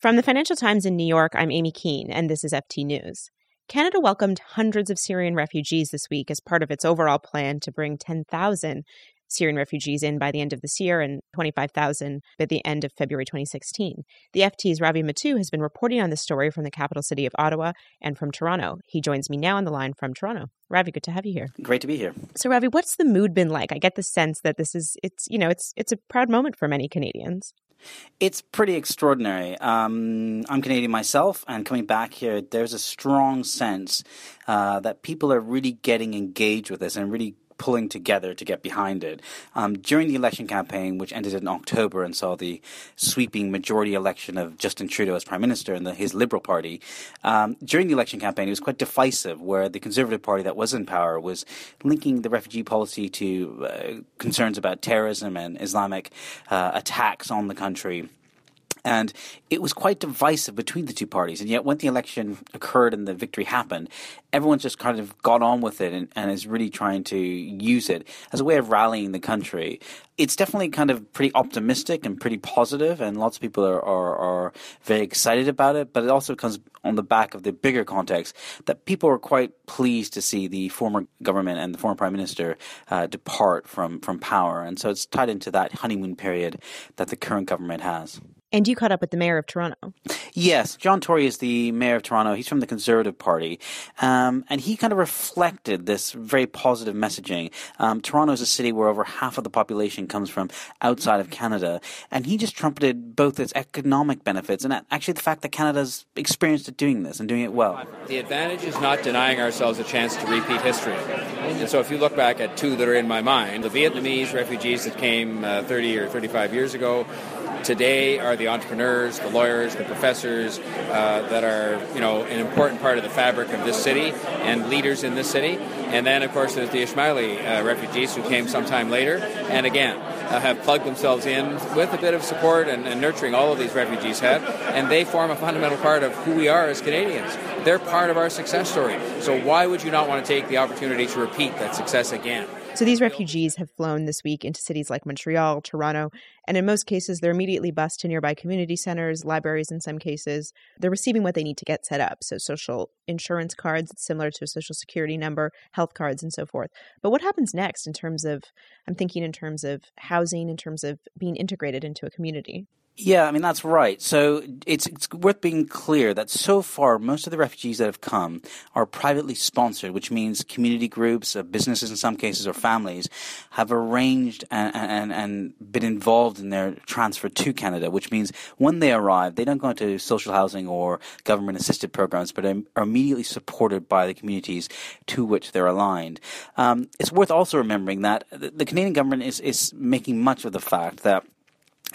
From the Financial Times in New York, I'm Amy Keene, and this is FT News. Canada welcomed hundreds of Syrian refugees this week as part of its overall plan to bring 10,000 Syrian refugees in by the end of this year and 25,000 by the end of February 2016. The FT's Ravi Mattu has been reporting on this story from the capital city of Ottawa and from Toronto. He joins me now on the line from Toronto. Ravi, good to have you here. Great to be here. So, Ravi, what's the mood been like? I get the sense that this is it's you know it's it's a proud moment for many Canadians. It's pretty extraordinary. Um, I'm Canadian myself, and coming back here, there's a strong sense uh, that people are really getting engaged with this and really pulling together to get behind it. Um, during the election campaign, which ended in October and saw the sweeping majority election of Justin Trudeau as Prime Minister and the, his Liberal Party, um, during the election campaign, it was quite divisive, where the Conservative Party that was in power was linking the refugee policy to uh, concerns about terrorism and Islamic uh, attacks on the country. And it was quite divisive between the two parties. And yet, when the election occurred and the victory happened, everyone's just kind of got on with it and, and, is really trying to use it as a way of rallying the country. It's definitely kind of pretty optimistic and pretty positive, and lots of people are, are, are very excited about it. But it also comes on the back of the bigger context that people are quite pleased to see the former government and the former prime minister uh, depart from, from power. And so it's tied into that honeymoon period that the current government has. And you caught up with the mayor of Toronto. Yes, John Tory is the mayor of Toronto. He's from the Conservative Party. Um, and he kind of reflected this very positive messaging. Um, Toronto is a city where over half of the population comes from outside of Canada. And he just trumpeted both its economic benefits and actually the fact that Canada's experienced at doing this and doing it well. The advantage is not denying ourselves a chance to repeat history. And so if you look back at two that are in my mind, the Vietnamese refugees that came uh, 30 or 35 years ago, today are the entrepreneurs, the lawyers, the professors uh, that are, you know, an important part of the fabric of this city and leaders in this city. And then, of course, there's the Ismaili uh, refugees who came sometime later, and again uh, have plugged themselves in with a bit of support and, and nurturing all of these refugees have, and they form a fundamental part of who we are as Canadians. They're part of our success story. So why would you not want to take the opportunity to repeat that success again? So these refugees have flown this week into cities like Montreal, Toronto, and in most cases, they're immediately bused to nearby community centers, libraries in some cases. They're receiving what they need to get set up. So social insurance cards, similar to a social security number, health cards, and so forth. But what happens next in terms of, I'm thinking in terms of housing, in terms of being integrated into a community? Yeah, I mean that's right. So it's it's worth being clear that so far most of the refugees that have come are privately sponsored, which means community groups, uh, businesses in some cases, or families have arranged and, and and been involved in their transfer to Canada. Which means when they arrive, they don't go into social housing or government assisted programs, but are immediately supported by the communities to which they're aligned. Um, it's worth also remembering that the Canadian government is is making much of the fact that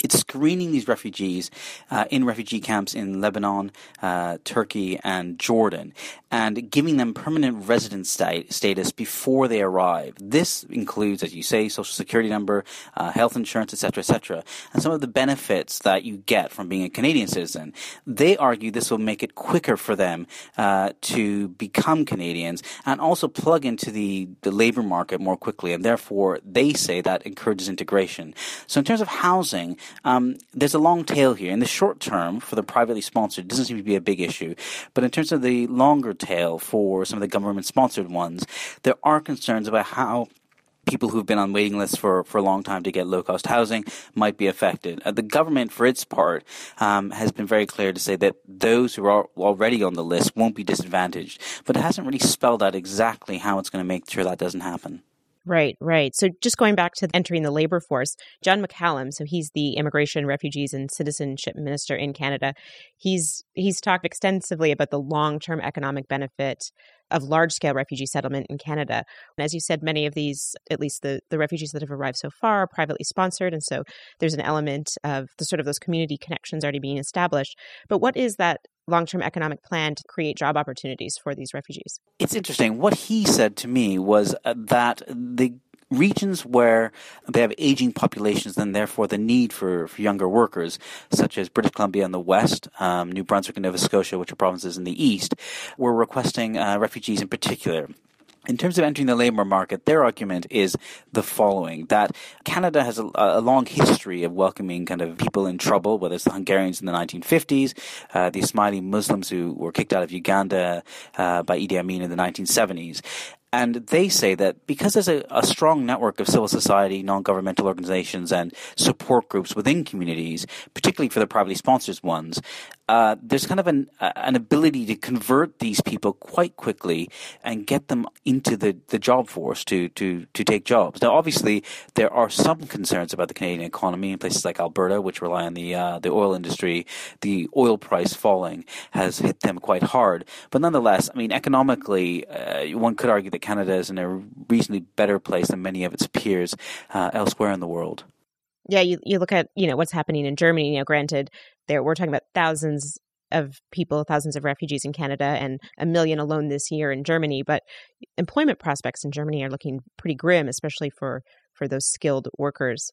it's screening these refugees uh, in refugee camps in Lebanon, uh, Turkey, and Jordan, and giving them permanent residence sta- status before they arrive. This includes, as you say, social security number, uh, health insurance, etc., etc., and some of the benefits that you get from being a Canadian citizen. They argue this will make it quicker for them uh, to become Canadians and also plug into the, the labor market more quickly, and therefore they say that encourages integration. So, in terms of housing, um, there's a long tail here. In the short term, for the privately sponsored, it doesn't seem to be a big issue. But in terms of the longer tail for some of the government sponsored ones, there are concerns about how people who've been on waiting lists for, for a long time to get low cost housing might be affected. Uh, the government, for its part, um, has been very clear to say that those who are already on the list won't be disadvantaged, but it hasn't really spelled out exactly how it's going to make sure that doesn't happen. Right, right. So just going back to entering the labor force, John McCallum, so he's the immigration, refugees, and citizenship minister in Canada. He's he's talked extensively about the long-term economic benefit of large-scale refugee settlement in Canada. And as you said, many of these, at least the the refugees that have arrived so far, are privately sponsored, and so there's an element of the sort of those community connections already being established. But what is that long term economic plan to create job opportunities for these refugees. It's interesting. What he said to me was uh, that the regions where they have aging populations and therefore the need for, for younger workers, such as British Columbia in the west, um, New Brunswick and Nova Scotia, which are provinces in the east, were requesting uh, refugees in particular In terms of entering the labor market, their argument is the following that Canada has a, a, long history of welcoming kind of people in trouble, whether it's the Hungarians in the 1950s, uh, the Ismaili Muslims who were kicked out of Uganda uh, by Idi Amin in the 1970s. And they say that because there's a, a strong network of civil society, non governmental organizations, and support groups within communities, particularly for the privately sponsored ones, uh, there's kind of an, uh, an ability to convert these people quite quickly and get them into the, the job force to, to, to take jobs. Now, obviously, there are some concerns about the Canadian economy in places like Alberta, which rely on the, uh, the oil industry. The oil price falling has hit them quite hard. But nonetheless, I mean, economically, uh, one could argue that Canada is in a reasonably better place than many of its peers uh, elsewhere in the world. Yeah, you, you look at you know what's happening in Germany. You know, granted, there we're talking about thousands of people, thousands of refugees in Canada, and a million alone this year in Germany. But employment prospects in Germany are looking pretty grim, especially for for those skilled workers.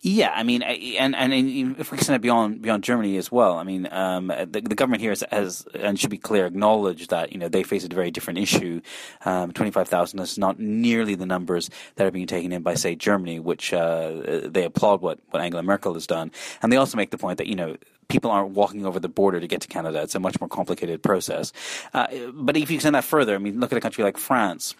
Yeah, I mean, and and if we extend it beyond beyond Germany as well, I mean, um, the, the, government here has, has, and should be clear, acknowledged that you know they face a very different issue. Um, Twenty five thousand is not nearly the numbers that are being taken in by, say, Germany, which uh, they applaud what what Angela Merkel has done, and they also make the point that you know people aren't walking over the border to get to Canada. It's a much more complicated process. Uh, but if you extend that further, I mean, look at a country like France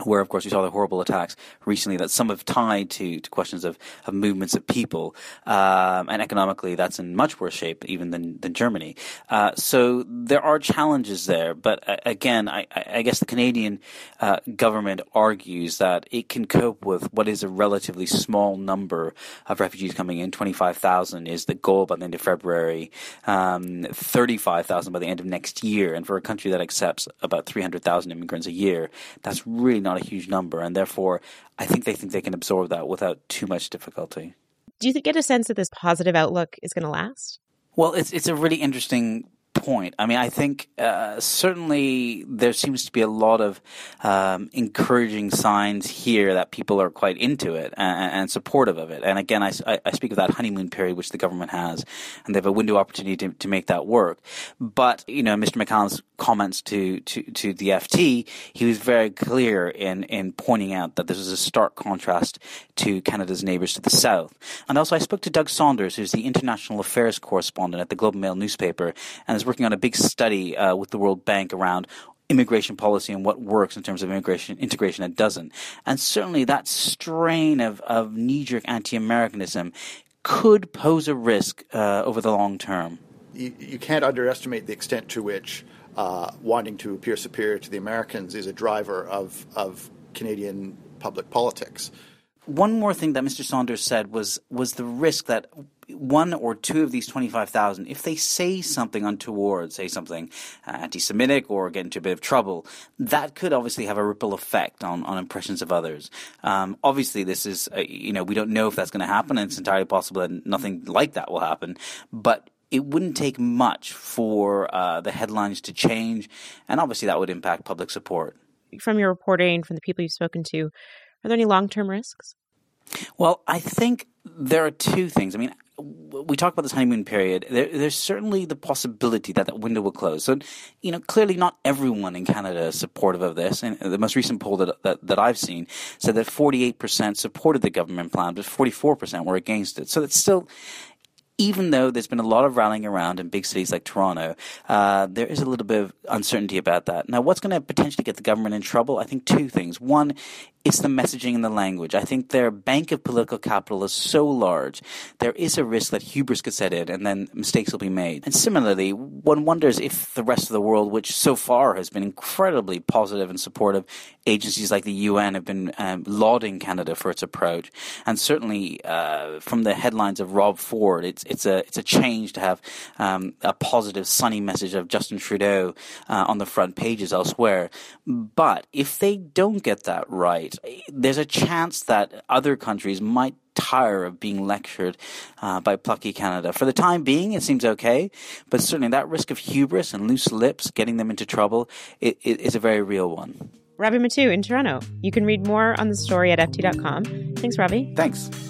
where, of course, we saw the horrible attacks recently that some have tied to, to questions of, of movements of people. Um, and economically, that's in much worse shape even than, than Germany. Uh, so there are challenges there. But uh, again, I, I, guess the Canadian uh, government argues that it can cope with what is a relatively small number of refugees coming in. 25,000 is the goal by the end of February, um, 35,000 by the end of next year. And for a country that accepts about 300,000 immigrants a year, that's really not not a huge number, and therefore I think they think they can absorb that without too much difficulty. Do you get a sense that this positive outlook is going to last? Well, it's it's a really interesting point. I mean, I think uh, certainly there seems to be a lot of um, encouraging signs here that people are quite into it and, and supportive of it. And again, I, I, speak of that honeymoon period which the government has, and they have a window opportunity to, to make that work. But you know, Mr. McCallum's comments to, to, to the FT, he was very clear in in pointing out that this is a stark contrast to Canada's neighbours to the south. And also, I spoke to Doug Saunders, who's the international affairs correspondent at the Globe Mail newspaper, and is working on a big study uh, with the World Bank around immigration policy and what works in terms of immigration integration and doesn't. And certainly that strain of, of knee jerk anti Americanism could pose a risk uh, over the long term. You, you, can't underestimate the extent to which uh, wanting to appear superior to the Americans is a driver of, of Canadian public politics. One more thing that Mr. Saunders said was was the risk that one or two of these 25,000, if they say something untoward, say something uh, anti-Semitic or get into a bit of trouble, that could obviously have a ripple effect on, on impressions of others. Um, obviously, this is, uh, you know, we don't know if that's going to happen, and it's entirely possible that nothing like that will happen. But it wouldn't take much for uh, the headlines to change, and obviously that would impact public support. From your reporting, from the people you've spoken to, are there any long term risks? Well, I think there are two things. I mean, we talk about this honeymoon period. There, there's certainly the possibility that that window will close. So, you know, clearly not everyone in Canada is supportive of this. And the most recent poll that, that, that I've seen said that 48% supported the government plan, but 44% were against it. So it's still, even though there's been a lot of rallying around in big cities like Toronto, uh, there is a little bit of uncertainty about that. Now, what's going to potentially get the government in trouble? I think two things. One, it's the messaging and the language. I think their bank of political capital is so large, there is a risk that hubris could set in and then mistakes will be made. And similarly, one wonders if the rest of the world, which so far has been incredibly positive and supportive, agencies like the UN have been um, lauding Canada for its approach. And certainly, uh, from the headlines of Rob Ford, it's it's a it's a change to have um, a positive, sunny message of Justin Trudeau uh, on the front pages elsewhere. But if they don't get that right, there's a chance that other countries might tire of being lectured uh, by plucky Canada. For the time being, it seems okay, but certainly that risk of hubris and loose lips getting them into trouble it, it is a very real one. Ravi Mattu in Toronto. You can read more on the story at ft.com. Thanks, Ravi. Thanks.